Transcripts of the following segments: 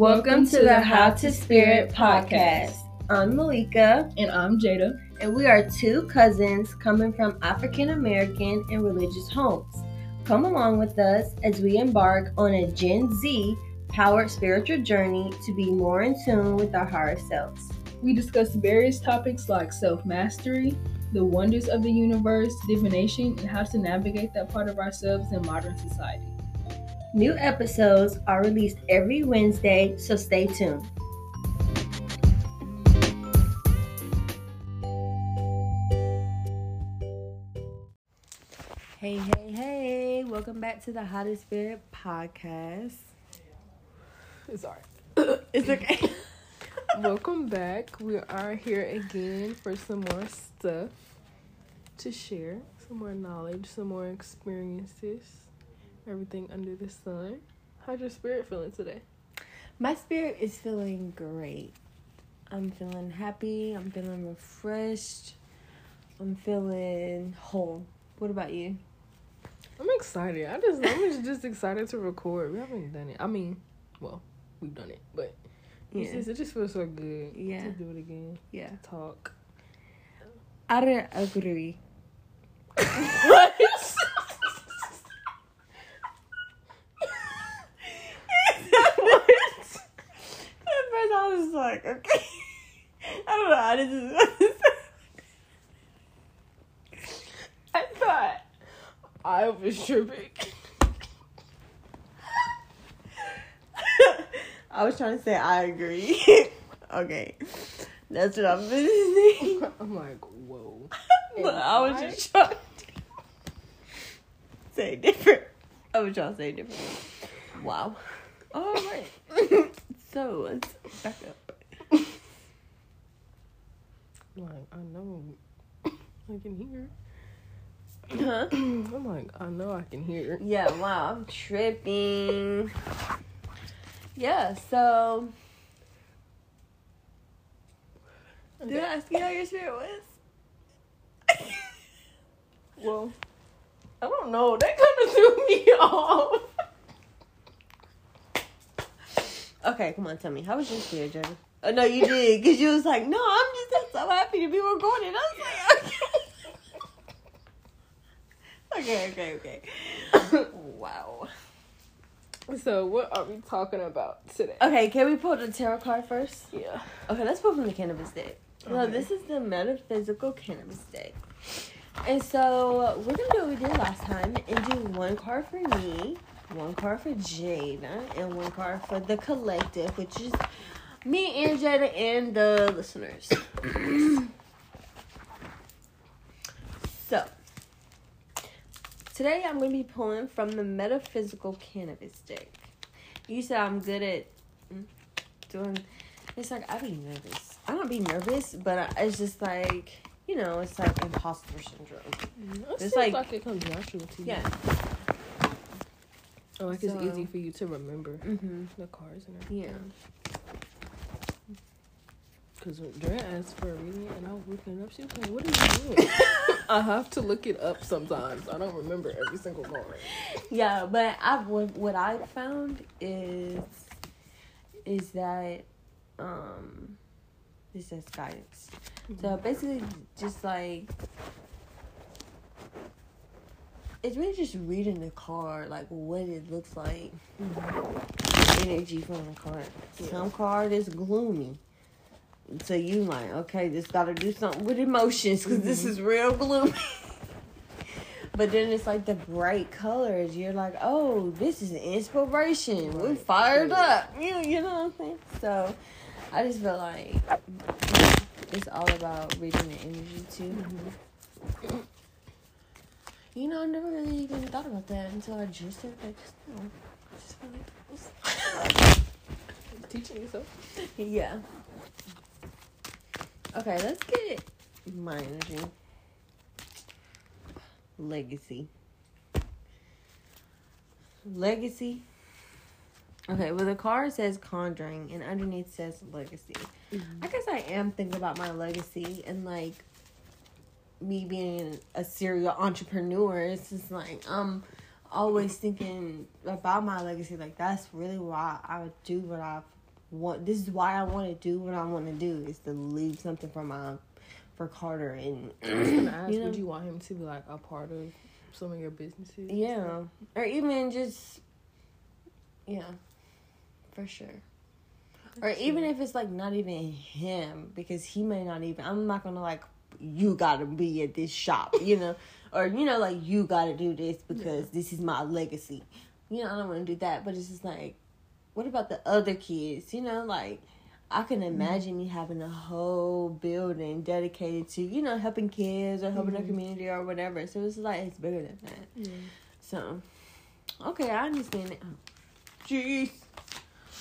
Welcome to the How to Spirit podcast. I'm Malika, And I'm Jada. and we are two cousins coming from African American and religious homes. Come along with us as we embark on a Gen Z powered spiritual journey to be more in tune with our higher selves. We discuss various topics like self mastery, the wonders of the universe, divination, and how to navigate that part of ourselves in modern society. New episodes are released every Wednesday, so stay tuned. Hey, hey, hey, welcome back to the How to Spirit podcast. It's alright. It's okay. Welcome back. We are here again for some more stuff to share, some more knowledge, some more experiences, everything under the sun. How's your spirit feeling today? My spirit is feeling great. I'm feeling happy, I'm feeling refreshed, I'm feeling whole. What about you? I'm excited. I just I'm just- excited to record. We haven't done it. I mean, well, we've done it, but Yeah. just, it just feels so good Yeah. to do it again. Yeah. Talk. I don't agree. What? At was like, okay. I don't know how this is. I thought I was tripping. I was trying to say I agree. okay. That's what I'm listening. I'm like, whoa. But I was just trying to say different. I was trying to say different. Wow. So let's back up. like, I know I can hear. Huh? I'm like, I know I can hear. Yeah, wow, I'm tripping. Yeah, so did I ask you how your spirit was? Well, I don't know. That kind of threw me off. Okay, come on, tell me. How was your spirit, Jordan? Oh uh, no, you did, because you was like, no, I'm just so happy to be recording. I was like, okay. okay, okay, okay. wow. So, what are we talking about today? Okay, can we pull the tarot card first? Yeah. Okay, let's pull from the cannabis deck. So Okay. this is the metaphysical cannabis deck. And so we're gonna do what we did last time and do one card for me, one card for Jada, and one card for the collective, which is me and Jada and the listeners. so today I'm gonna be pulling from the metaphysical cannabis deck. You said I'm good at mm, doing it's like I be nervous. I don't be nervous, but I, it's just like you know, it's like imposter syndrome. It It's like- like, it comes natural to you. Yeah. Oh, like it's easy for you to remember Mm-hmm. the cars and everything. Yeah. Because Dre asked for a reading and I was looking it up. She was like, what are you doing? I have to look it up sometimes. I don't remember every single card. Yeah, but I what, what I found is is that um this says guidance. So basically, just like it's really just reading the card, like what it looks like, mm-hmm. energy from the card. Yeah. Some card is gloomy. So you like, okay, this got to do something with emotions because this mm-hmm. is real gloomy. but then it's like the bright colors. You're like, oh, this is inspiration. We're fired Yeah. up. You, you know what I'm saying? So I just feel like it's all about reading the energy too. Mm-hmm. You know, I never really even thought about that until I just said that just now. I just like Teaching yourself. yeah. Okay, let's get my energy. Legacy. Legacy. Okay, well the card says conjuring and underneath says legacy. Mm-hmm. I guess I am thinking about my legacy and like me being a serial entrepreneur. It's just like I'm always thinking about my legacy. Like that's really why I would do what I want. This is why I want to do what I want to do is to leave something for my for Carter and. I was gonna ask, You know? would you want him to be like a part of some of your businesses? Yeah, or even just, yeah, for sure. Or even if it's like not even him, because he may not even. I'm not gonna like you gotta be at this shop, you know, or you know like you gotta do this because this is my legacy. You know, I don't want to do that, but it's just like, what about the other kids? You know, like I can imagine me having a whole building dedicated to you know helping kids or helping the Mhm. community or whatever. So it's like it's bigger than that. Yeah. So, okay, I understand it. Jeez.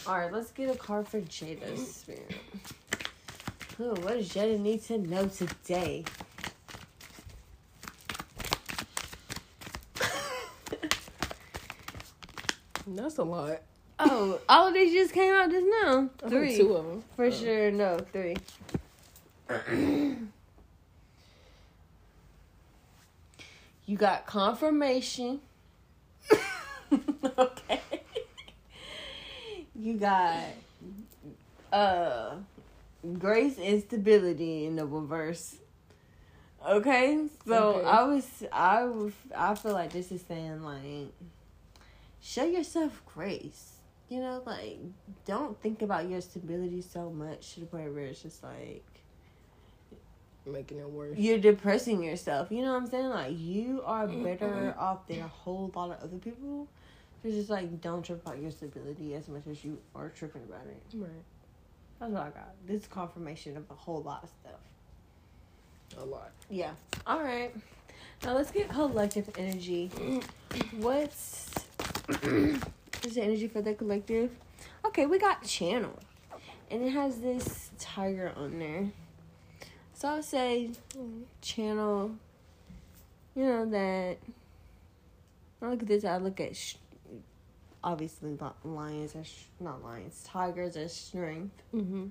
All right, let's get a card for Jada's spirit. What does Jada need to know today? That's a lot. oh, all of these just came out just now. I Three. two of them. For sure, no, three. you got confirmation. okay. You got uh grace and stability in the reverse. Okay? So Okay. I was I was I feel like this is saying like show yourself grace. You know, like don't think about your stability so much to the point where it's just like Making it worse. you're depressing yourself. You know what I'm saying? Like you are mm-hmm. better off than a whole lot of other people. So just like don't trip about your stability as much as you are tripping about it. Right. That's what I got. This is confirmation of a whole lot of stuff. A lot. Yeah. All right. Now let's get collective energy. What's what's the energy for the collective? Okay, we got channel, and it has this tiger on there. So I'll say channel. You know that. I look at this. I look at sh- obviously lions are sh- not lions. Tigers are strength. Mm-hmm.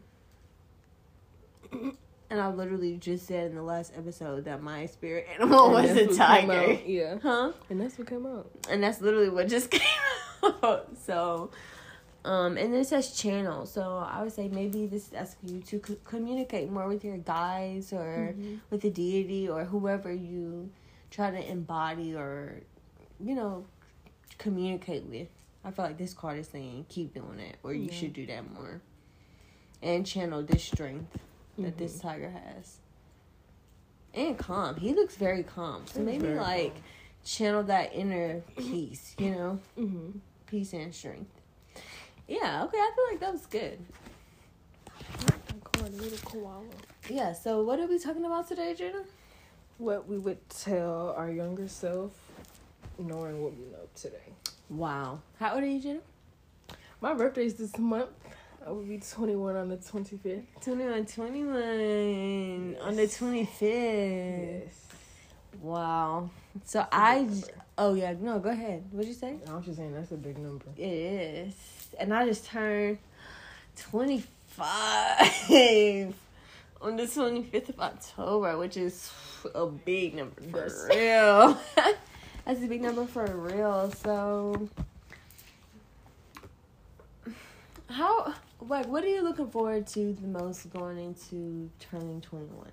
And I literally just said in the last episode that my spirit animal was a tiger. Yeah. Huh? And that's what came out. And that's literally what just came out. So, um, and it says channel. So I would say maybe this is asking you to c- communicate more with your guides or Mhm. with the deity or whoever you try to embody or, you know, communicate with. I feel like this card is saying keep doing it or you Yeah. should do that more. And channel this strength that this Mm-hmm. tiger has. And calm. He looks very calm. So maybe like calm. channel that inner peace, you know? Mm-hmm. Peace and strength. Yeah, okay, I feel like that was good. That card, little koala. Yeah, so what are we talking about today, Jenna? What we would tell our younger self, knowing what we know today. Wow. How old are you, Jenna? My birthday is this month. I will be 21 on the 25th. 21, 21 on the 25th. Yes. Wow. So I, number. oh yeah, no, go ahead. What'd you say? I was just saying that's a big number. It is. And I just turned 25 on the 25th of October, which is a big number for Yes. real. That's a big number for real. So, how, like, what are you looking forward to the most going into turning 21?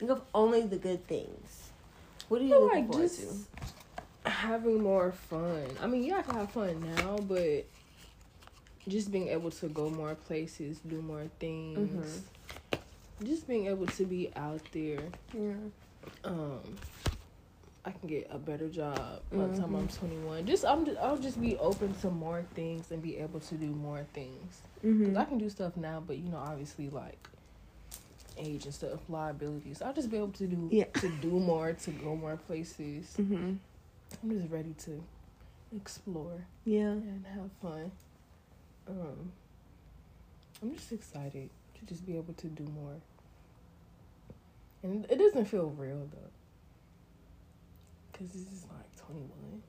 Think of only the good things. What are you feel looking like forward just to? having more fun. I mean, yeah, I can have fun now, but just being able to go more places, do more things, just being able to be out there. Yeah. Um, I can get a better job by the time. I'm 21. Just I'm just, I'll just be open to more things and be able to do more things. Mm-hmm. Cause I can do stuff now, but you know, obviously like age and stuff, liabilities. I'll just be able to do Yeah. to do more, to go more places. Mm-hmm. I'm just ready to explore Yeah. and have fun. Um, I'm just excited to just be able to do more. And it doesn't feel real though. Cause this is like 21.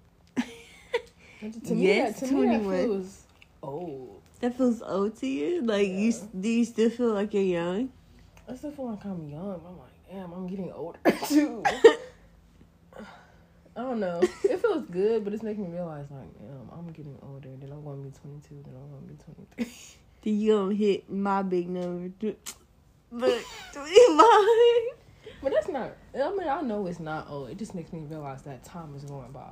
to me, Yes, that, to me that 21. feels old. That feels old to you? Like you Yeah. s- do you still feel like you're young? I still feel like I'm young. I'm like, damn, I'm getting older too. I don't know. It feels good, but it's making me realize like, damn, I'm getting older. Then I'm going to be 22. Then I'm going to be 23. then you gonna hit my big number. But twenty five. But that's not. I mean, I know it's not old. It just makes me realize that time is going by.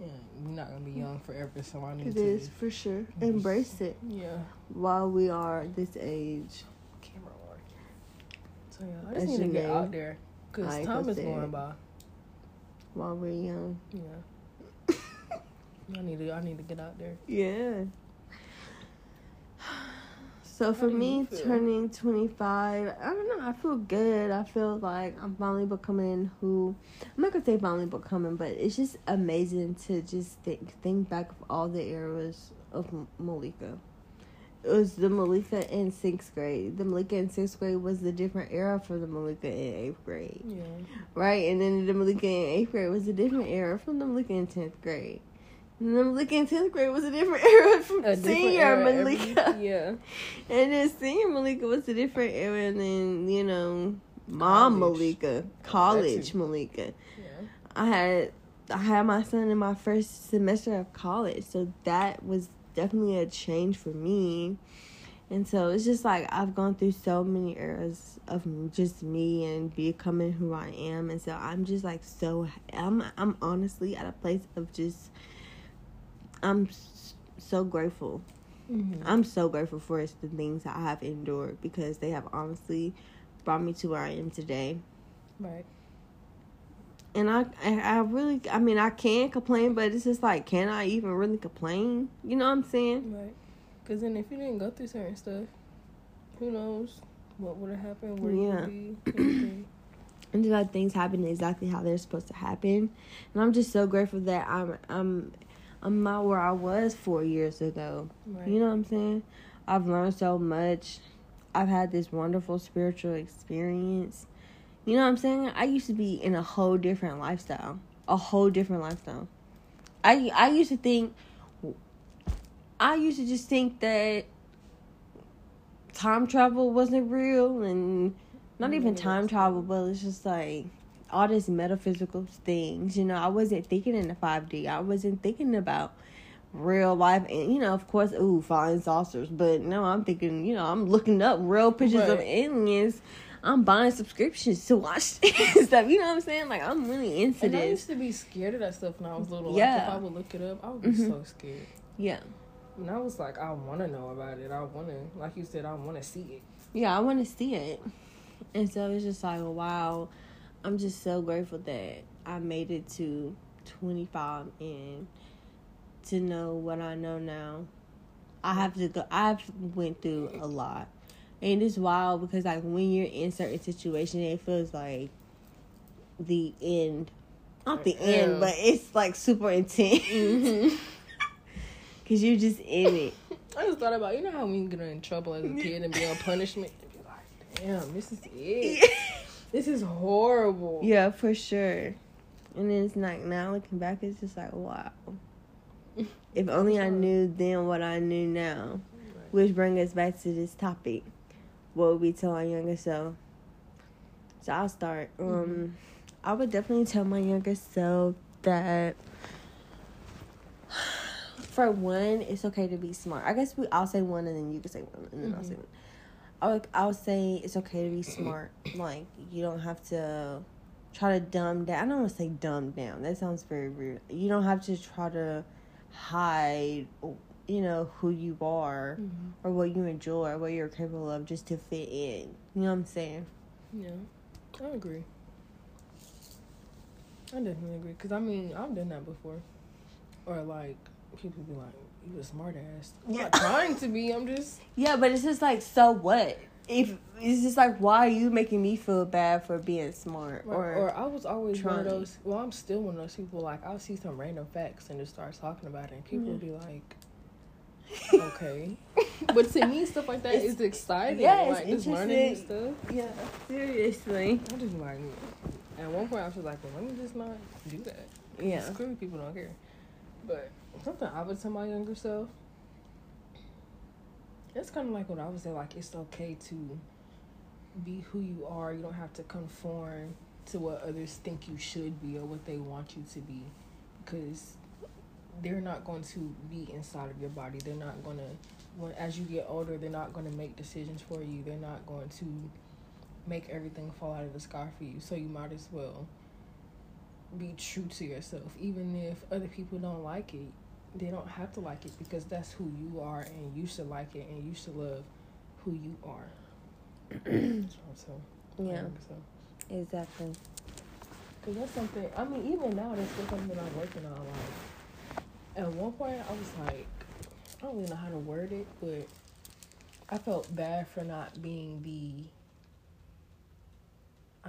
Yeah, we're not gonna be young forever, so I need It to. is for sure. Mm-hmm. Embrace it Yeah. while we are this age. Camera on. So yeah, I just That's need to get name. out there because I time is say going by. While we're young. Yeah. I need to. I need to get out there. Yeah. So for me, turning 25, I don't know. I feel good. I feel like I'm finally becoming who I'm not gonna say finally becoming, but it's just amazing to just think think back of all the eras of Malika. It was the Malika in sixth grade. The Malika in sixth grade was the different era from the Malika in eighth grade, Yeah. right? And then the Malika in eighth grade was a different era from the Malika in tenth grade. Malika in tenth grade was a different era from A senior era every- Malika. yeah. And then senior Malika was a different era, and then you know, mom College. Malika, college. Malika. Yeah. I had I had my son in my first semester of college, so that was definitely a change for me. And so it's just like I've gone through so many eras of just me and becoming who I am, and so I'm just like so I'm I'm honestly at a place of just I'm so grateful Mm-hmm. I'm so grateful for the things I have endured because they have honestly brought me to where I am today. Right. And I, I, really, I mean, I can complain, but it's just like, can I even really complain? You know what I'm saying? Right. Because then if you didn't go through certain stuff, who knows what would have happened, where you Yeah. would be. And just like things happen exactly how they're supposed to happen. And I'm just so grateful that I'm, I'm, I'm not where I was four years ago. Right. You know what I'm saying? I've learned so much. I've had this wonderful spiritual experience. You know what I'm saying? I used to be in a whole different lifestyle. A whole different lifestyle. I I used to think I used to just think that time travel wasn't real and not even mm, time travel, but it's just like all this metaphysical things. You know, I wasn't thinking in the 5D. I wasn't thinking about real life and you know of course ooh flying saucers but no i'm thinking you know i'm looking up real pictures of aliens i'm buying subscriptions to watch stuff you know what i'm saying like i'm really into And I used to be scared of that stuff when I was little. Like, Yeah. if I would look it up, I would be Mhm. so scared. yeah And I was like, I want to know about it. I want to, like you said, I want to see it. yeah i want to see it and so it's just like wow i'm just so grateful that i made it to 25 and to know what i know now i have to go i've went through a lot and it's wild because like when you're in certain situations it feels like the end not the Yeah. end but it's like super intense Mm-hmm. because you're just in it I just thought about, you know how we you get in trouble as a kid and be on punishment, be like, damn, this is it. This is horrible. Yeah, for sure. And then it's like now looking back, it's just like wow. If only I knew then what I knew now. Which brings us back to this topic. What would we tell our younger self? So I'll start. Um, I would definitely tell my younger self that for one, it's okay to be smart. I guess we I'll say one and then you can say one and then I'll say one. I'll I'll say it's okay to be smart. Like you don't have to try to dumb down. I don't want to say dumb down. That sounds very rude. You don't have to try to hide, you know, who you are Mhm. or what you enjoy or what you're capable of just to fit in. You know what I'm saying? Yeah, I agree. I definitely agree. Because, I mean, I've done that before. Or, like, people be like, you a smart ass. I'm Yeah. not trying to be. I'm just. Yeah, but it's just like, so what? If it's just like, why are you making me feel bad for being smart? Or, Or, or I was always one of those. Well, I'm still one of those people. Like I'll see some random facts and just start talking about it, and people will be like, "Okay," but to me, stuff like that It's- is exciting. yeah, it's like just learning new stuff. yeah, seriously. I just like. At one point, I was just like, well, "Let me just not do that." Yeah. Clearly, people don't care. But something I would tell my younger self. It's kind of like what I would say. Like it's okay to be who you are. You don't have to conform to what others think you should be or what they want you to be, because they're not going to be inside of your body. They're not going to when as you get older, they're not going to make decisions for you. They're not going to make everything fall out of the sky for you. So you might as well be true to yourself, even if other people don't like it. They don't have to like it because that's who you are, and you should like it, and you should love who you are. so, Yeah, So. exactly. Cause that's something. I mean, even now, that's still something that I'm working on. Like, at one point, I was like, I don't really know how to word it, but I felt bad for not being the.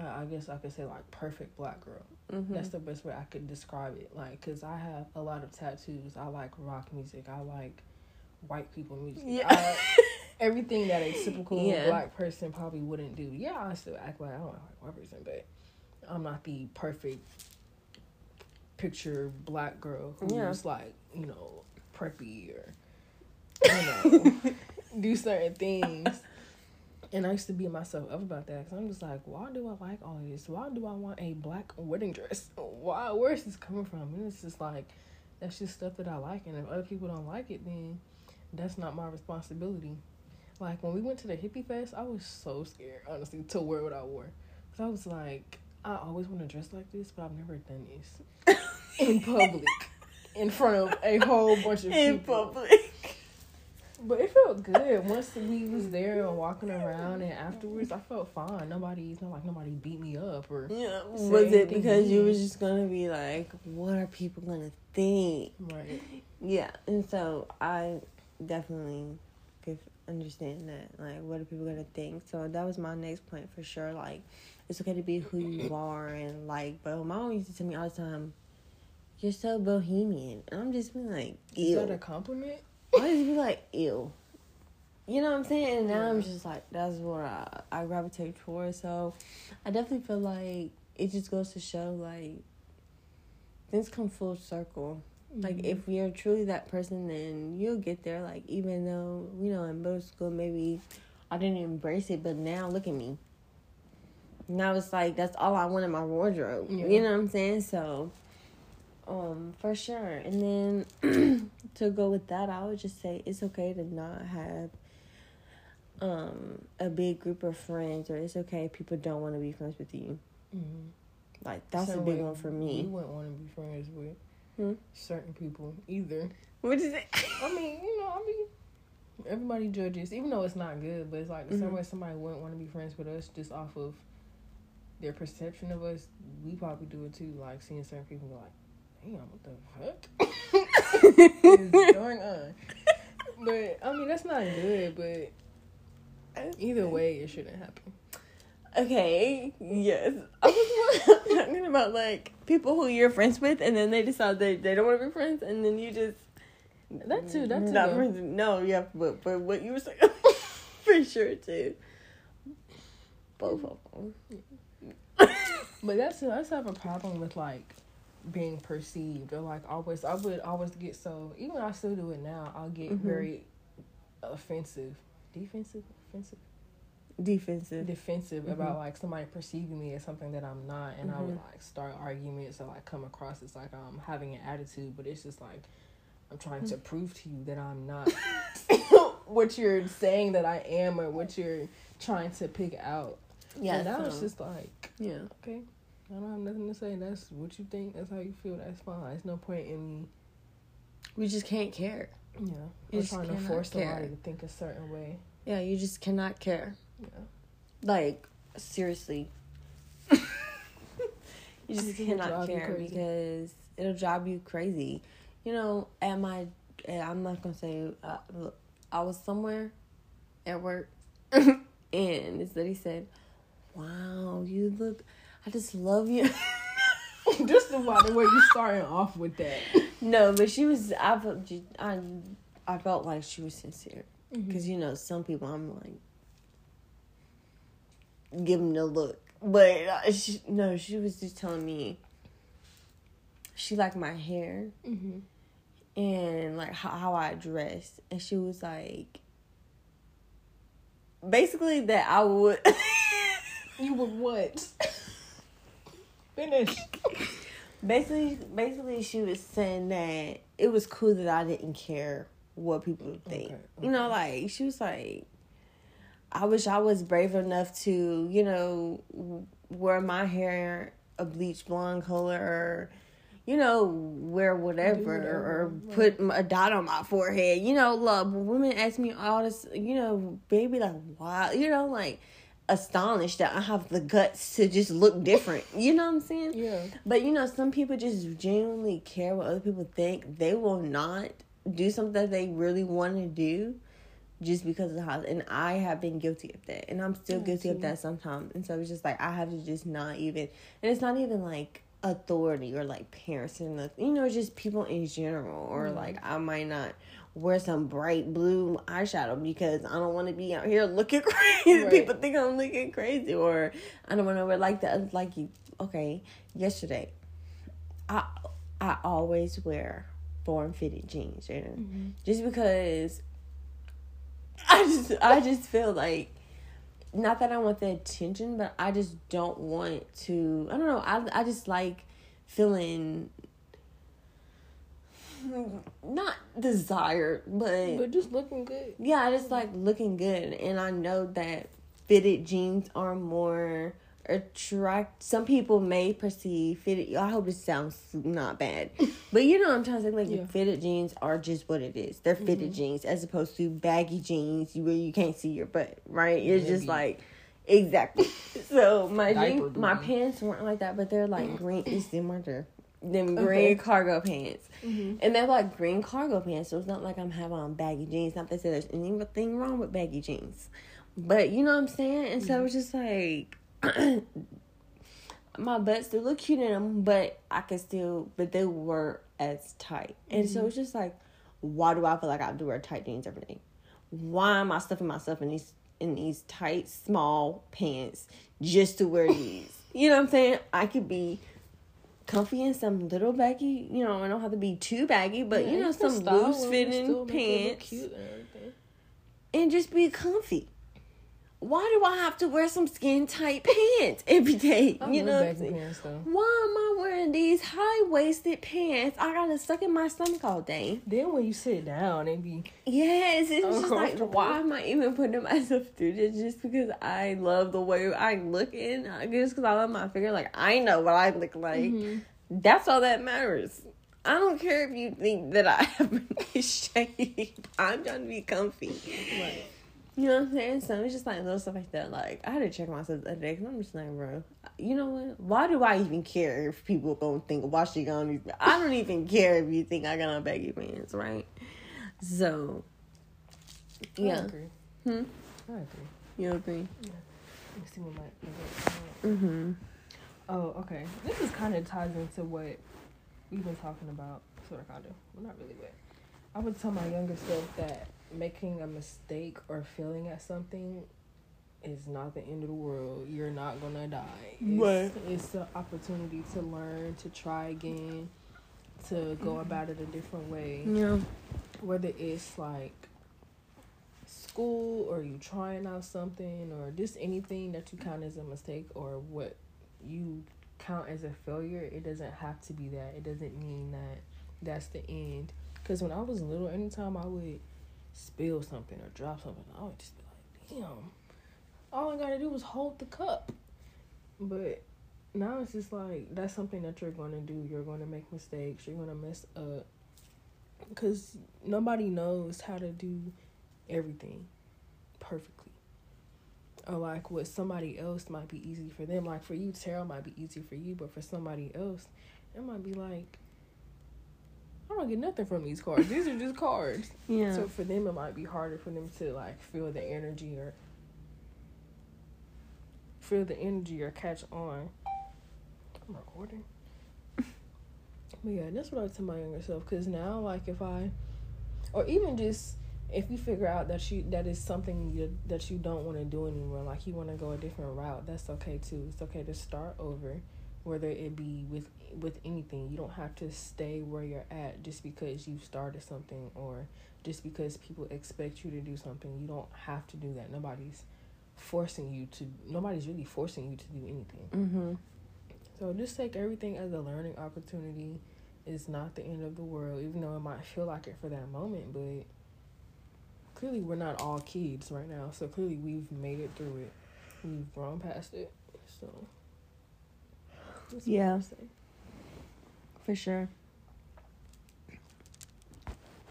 I I guess I could say like perfect black girl. Mm-hmm. That's the best way I could describe it. Like, cause I have a lot of tattoos. I like rock music. I like white people music. Yeah. I- everything that a typical Yeah. black person probably wouldn't do. Yeah, I still act like I don't like white person, but I'm not the perfect picture black girl who's Yeah. like, you know, preppy or you know, do certain things. And I used to beat myself up about that because I'm just like, why do I like all this? Why do I want a black wedding dress? Why? Where is this coming from? And it's just like, that's just stuff that I like. And if other people don't like it, then that's not my responsibility. Like when we went to the hippie fest, I was so scared, honestly, to wear what I wore. Cause I was like, I always want to dress like this, but I've never done this in public, in front of a whole bunch of In people. public. But it felt good once we was there and walking around, and afterwards I felt fine. Nobody, it's not like nobody beat me up or Yeah. Was it anything because you mean. was just gonna be like, what are people gonna think? right. Yeah, and so I definitely could understand that. Like, what are people gonna think? So that was my next point for sure. Like, it's okay to be who you are, and like, but my mom used to tell me all the time, "You're so bohemian," and I'm just being like, Is that a compliment? I just be like, "Ew." You know what I'm saying? And now I'm just like, that's what I, I gravitate towards. So I definitely feel like it just goes to show like things come full circle. Like Mhm. if you're truly that person, then you'll get there. Like even though you know in middle school maybe I didn't embrace it, but now look at me. Now it's like that's all I want in my wardrobe. Yeah. You know what I'm saying? So, um, for sure. And then to go with that, I would just say it's okay to not have um a big group of friends, or it's okay if people don't want to be friends with you. Mhm. Like that's Same a big one for me. You wouldn't want to be friends with Hmm? certain people either. What is it? I mean, you know, I mean, everybody judges, even though it's not good, but it's like the same Mhm. way somebody wouldn't want to be friends with us just off of their perception of us. We probably do it too, like seeing certain people like, damn, what the fuck is going on? But I mean, that's not good. But either way, it shouldn't happen. Okay, yes. I was talking about like people who you're friends with, and then they decide they, they don't want to be friends, and then you just That too, that too, Not friends. No, yeah, but but what you were saying for sure too. Both of them. But that's that's have a problem with like being perceived or like always. I would always get so even I still do it now. I'll get Mhm. very offensive, defensive, offensive, Defensive. defensive Mhm. about like somebody perceiving me as something that I'm not, and I would Mhm. like start arguments or like come across as like I'm having an attitude, but it's just like I'm trying to prove to you that I'm not what you're saying that I am or what you're trying to pick out. Yeah, and now it's so- just like yeah. okay, I don't have nothing to say. That's what you think. That's how you feel. That's fine. There's no point in me, We just can't care. know, You just trying to force care. somebody to think a certain way. Yeah, you just cannot care. Yeah. Like seriously. you just cannot care because it'll drive you crazy. You know, at my, eh, I'm not gonna say. Uh, look, I was somewhere at work, and this lady said, "Wow, you look. I just love you." Just about the way you starting off with that. no, but she was. I felt. I, I felt like she was sincere Mm-hmm. because you know some people I'm like give them the look, but uh, she, no, she was just telling me she liked my hair Mm-hmm. and like how, how I dressed, and she was like basically that I would. You would what? Finish. basically, basically, she was saying that it was cool that I didn't care what people think. Okay, You know, like she was like, I wish I was brave enough to, you know, wear my hair a bleach blonde color or, you know, wear whatever, whatever, or put a dot on my forehead. You know, love women ask me all this, you know, baby, like, why? you know, like astonished that I have the guts to just look different. You know what I'm saying? Yeah. But you know, some people just genuinely care what other people think. They will not do something that they really want to do just because of how. And I have been guilty of that, and I'm still Me guilty of that sometimes. And so it's just like I have to just not even. And it's not even like authority or like parents and nothing. You know, just people in general. Or Mm. like I might not wear some bright blue eyeshadow because I don't want to be out here looking crazy. Right. People think I'm looking crazy, or I don't want to wear like the like you. Okay, yesterday, I I always wear form fitted jeans, you know, Mm-hmm. just because I just I just feel like not that I want the attention, but I just don't want to. I don't know. I I just like feeling not desired, but But just looking good. yeah, I just like looking good, and I know that fitted jeans are more attract. Some people may perceive fitted. I hope this sounds not bad, but you know what I'm trying to say. Like Yeah. fitted jeans are just what it is. They're fitted mm-hmm. jeans as opposed to baggy jeans where you can't see your butt. Right? It's just like exactly. so my jeans, my pants weren't like that, but they're like green. It's weren't there. Them Okay. green cargo pants. Mm-hmm. And they're like green cargo pants, so it's not like I'm having on baggy jeans. Not that there's anything wrong with baggy jeans, but you know what I'm saying. And so it's just like my butts still look cute in them, but I can still, but they weren't as tight. And so it's just like, why do I feel like I have to wear tight jeans every day? Why am I stuffing myself in these in these tight small pants just to wear these? You know what I'm saying? I could be comfy in some little baggy, you know, I don't have to be too baggy, but you know, some loose fitting pants cute and and just be comfy. Why do I have to wear some skin tight pants every day? I you know, pants why am I wearing these high waisted pants? I gotta suck in my stomach all day. Then when you sit down, it be Yes, it's just like why am I even putting myself through this? Just because I love the way I look in, just because I love my figure. Like I know what I look like. Mm-hmm. That's all that matters. I don't care if you think that I have a shape. I'm trying to be comfy. right. You know what I'm saying? So it's just like little stuff like that. Like I had to check myself the other day because I'm just like, bro, you know what? Why do I even care if people gonna think why she these? I don't even care if you think I got on baggy pants, right? So, yeah. I yeah, agree. Hmm? I agree. you agree? Let me see what my. my- Mm-hmm. Oh, okay. This is kind of ties into what we've been talking about. Sort of, kind of. Well, not really, but I would tell my younger self that making a mistake or failing at something is not the end of the world. You're not gonna die. It's, Right. It's an opportunity to learn, to try again, to go mm-hmm. about it a different way. Yeah. Whether it's like school or you trying out something or just anything that you count as a mistake or what you count as a failure, it doesn't have to be that. It doesn't mean that that's the end. Because when I was little, anytime I would spill something or drop something, I would just be like, damn, all I gotta do was hold the cup. But now it's just like, that's something that you're gonna do. You're gonna make mistakes, you're gonna mess up. Because nobody knows how to do everything perfectly. Or like what somebody else might be easy for them. Like for you, tarot might be easy for you, but for somebody else, it might be like, I don't get nothing from these cards. These are just cards. Yeah. So for them, it might be harder for them to like feel the energy or feel the energy or catch on. I'm recording. But yeah, that's what I tell my younger self. Cause now, like, if I, or even just if you figure out that you that is something you, that you don't want to do anymore, like you want to go a different route, that's okay too. It's okay to start over, whether it be with with anything. You don't have to stay where you're at just because you started something or just because people expect you to do something. You don't have to do that. Nobody's forcing you to. Nobody's really forcing you to do anything. Mm-hmm. So just take everything as a learning opportunity. It's not the end of the world, even though it might feel like it for that moment, but clearly we're not all kids right now. So clearly we've made it through it. We've grown past it. So that's yeah, for sure.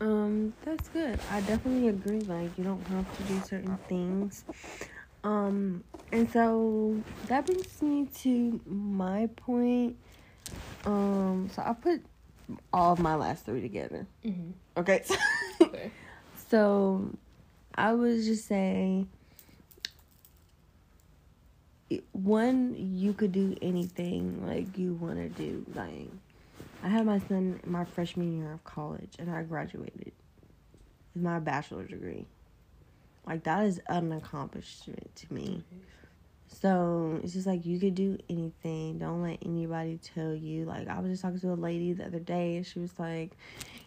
Um, that's good. I definitely agree. Like, you don't have to do certain things. Um, and so that brings me to my point. Um, so I put all of my last three together. Mm-hmm. Okay. okay. so I was just saying one you could do anything like you want to do like i had my son my freshman year of college and i graduated with my bachelor's degree. Like that is an accomplishment to me. So it's just like you could do anything. Don't let anybody tell you. Like i was just talking to a lady the other day and she was like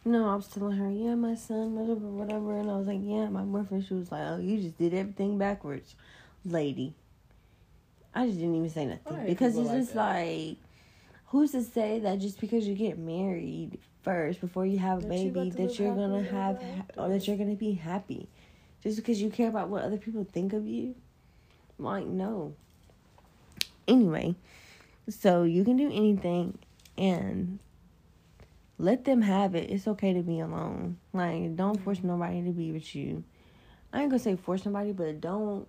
you know i was telling her yeah my son whatever whatever and i was like yeah my boyfriend she was like oh you just did everything backwards lady I just didn't even say nothing because it's like just that. like, who's to say that just because you get married first before you have a baby you that you're gonna have or that you're gonna be happy, just because you care about what other people think of you, like no. Anyway, so you can do anything and let them have it. It's okay to be alone. Like don't force mm-hmm. nobody to be with you. I ain't gonna say force somebody, but don't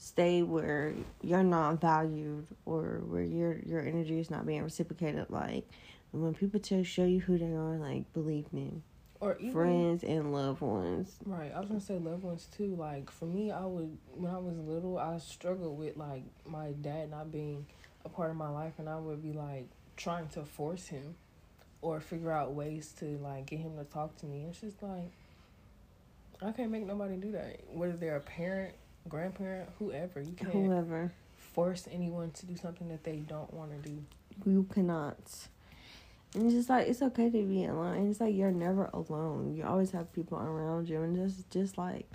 stay where you're not valued or where your your energy is not being reciprocated. Like when people tell show you who they are like believe me. Or even, friends and loved ones. Right i was gonna say loved ones too. Like for me i would when i was little i struggled with like my dad not being a part of my life and i would be like trying to force him or figure out ways to like get him to talk to me. It's just like i can't make nobody do that. Whether they're a parent grandparent, whoever. You can't whoever force anyone to do something that they don't want to do. You cannot. And it's just like it's okay to be alone. And it's like you're never alone. You always have people around you, and just just like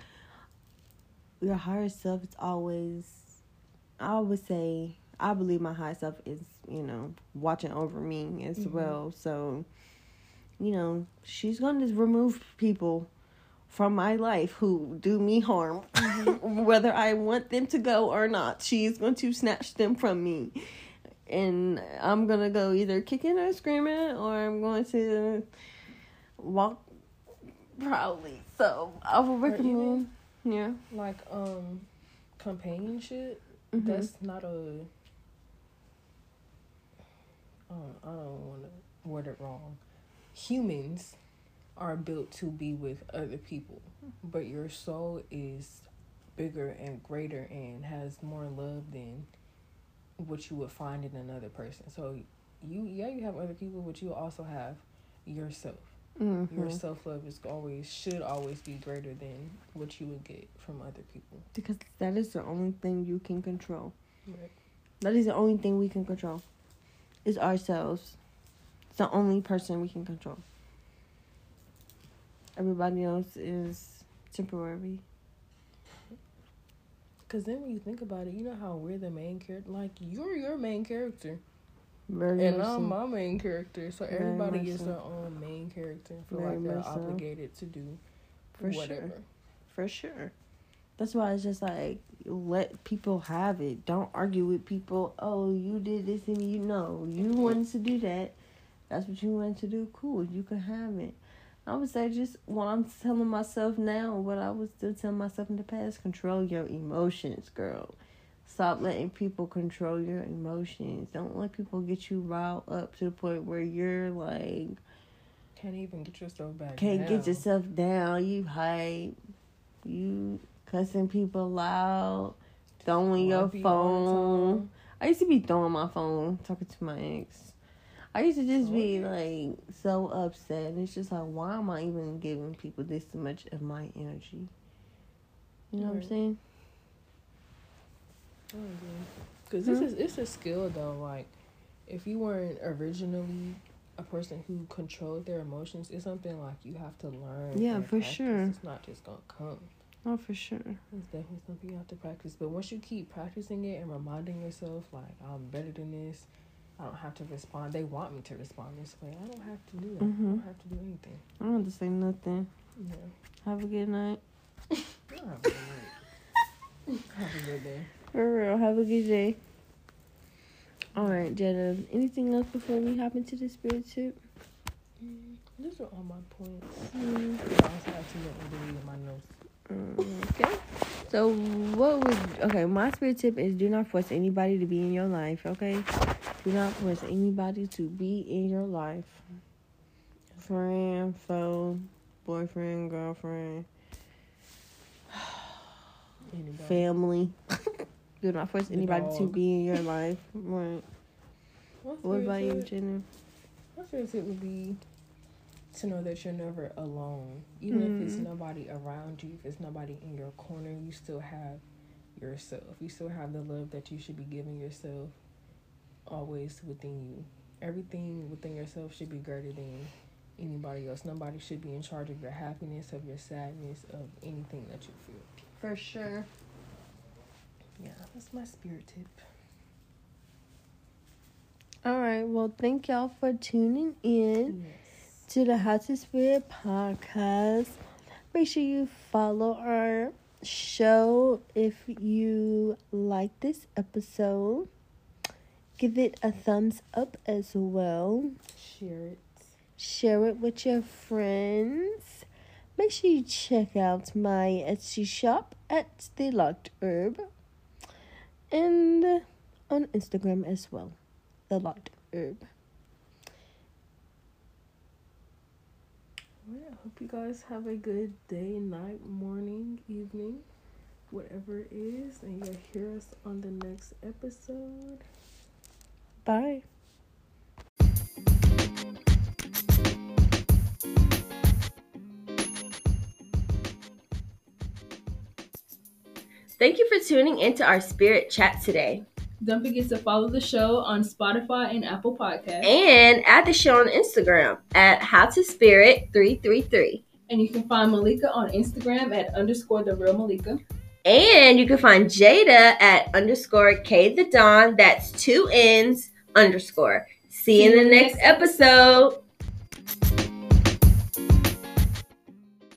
your higher self. It's always. I would say I believe my higher self is you know watching over me as mm-hmm. well. So, you know, she's gonna just remove people from my life who do me harm, mm-hmm. whether I want them to go or not. She's going to snatch them from me. And I'm going to go either kicking or screaming, or I'm going to walk proudly. So I would recommend, yeah. Like, um, companionship, mm-hmm. that's not a. Oh, I don't want to word it wrong. Humans are built to be with other people, but your soul is bigger and greater and has more love than what you would find in another person. So you yeah, you have other people, but you also have yourself. Mm-hmm. Your self love is always should always be greater than what you would get from other people. Because that is the only thing you can control. Right. That is the only thing we can control. Is ourselves. It's the only person we can control. Everybody else is temporary. Cause then when you think about it, you know how we're the main character. Like you're your main character, Very and I'm my main character. So Very everybody is their own main character. Feel Very like they're obligated so. to do for whatever. sure. For sure. That's why it's just like let people have it. Don't argue with people. Oh, you did this and you know you wanted to do that. That's what you wanted to do. Cool, you can have it. I would say just what I'm telling myself now, what I was still telling myself in the past, control your emotions, girl. Stop letting people control your emotions. Don't let people get you riled up to the point where you're like can't even get yourself back. Can't down. get yourself down. You hype. You cussing people out. Throwing your phone. I used to be throwing my phone, talking to my ex. I used to just be like so upset. And it's just like, why am I even giving people this much of my energy? You know right. what I'm saying? Because this is it's a skill though. Like, if you weren't originally a person who controlled their emotions, it's something like you have to learn. Yeah, for practice. sure. It's not just gonna come. Oh, for sure. It's definitely something you have to practice. But once you keep practicing it and reminding yourself, like, I'm better than this, I don't have to respond. They want me to respond this way. I don't have to do that. Mm-hmm. I don't have to do anything. I don't have to say nothing. Yeah. Have a good night. Have a good night. Have a good day. For real. Have a good day. All right, Jenna. Anything else before we hop into the spirit tip? Those are all my points. Mm, I also deleted my notes. mm, okay. So what was okay? My spirit tip is: do not force anybody to be in your life. Okay. Do not force anybody to be in your life. Friend, foe, boyfriend, girlfriend, Anybody. family. do not force The anybody to be in your life. Right. What about you, Jenna? My favorite tip would be to know that you're never alone. Even if it's Mhm. nobody around you, if it's nobody in your corner, you still have yourself. You still have the love that you should be giving yourself always within you. Everything within yourself should be greater than anybody else. Nobody should be in charge of your happiness, of your sadness, of anything that you feel. For sure. Yeah, that's my spirit tip. All right. Well, thank y'all for tuning in. Yes. to the How to Spirit podcast. Make sure you follow our show if you like this episode. Give it a thumbs up as well. Share it. Share it with your friends. Make sure you check out my Etsy shop at The Locked Herb and on Instagram as well. The Locked Herb. Well, I hope you guys have a good day, night, morning, evening, whatever it is, and you'll hear us on the next episode. Bye. Thank you for tuning into our spirit chat today. Don't forget to follow the show on Spotify and Apple Podcasts. And add the show on Instagram at How to Spirit 333. And you can find Malika on Instagram at underscore the real Malika. And you can find Jada at underscore K the Dawn. That's two N's underscore. See you in the next episode.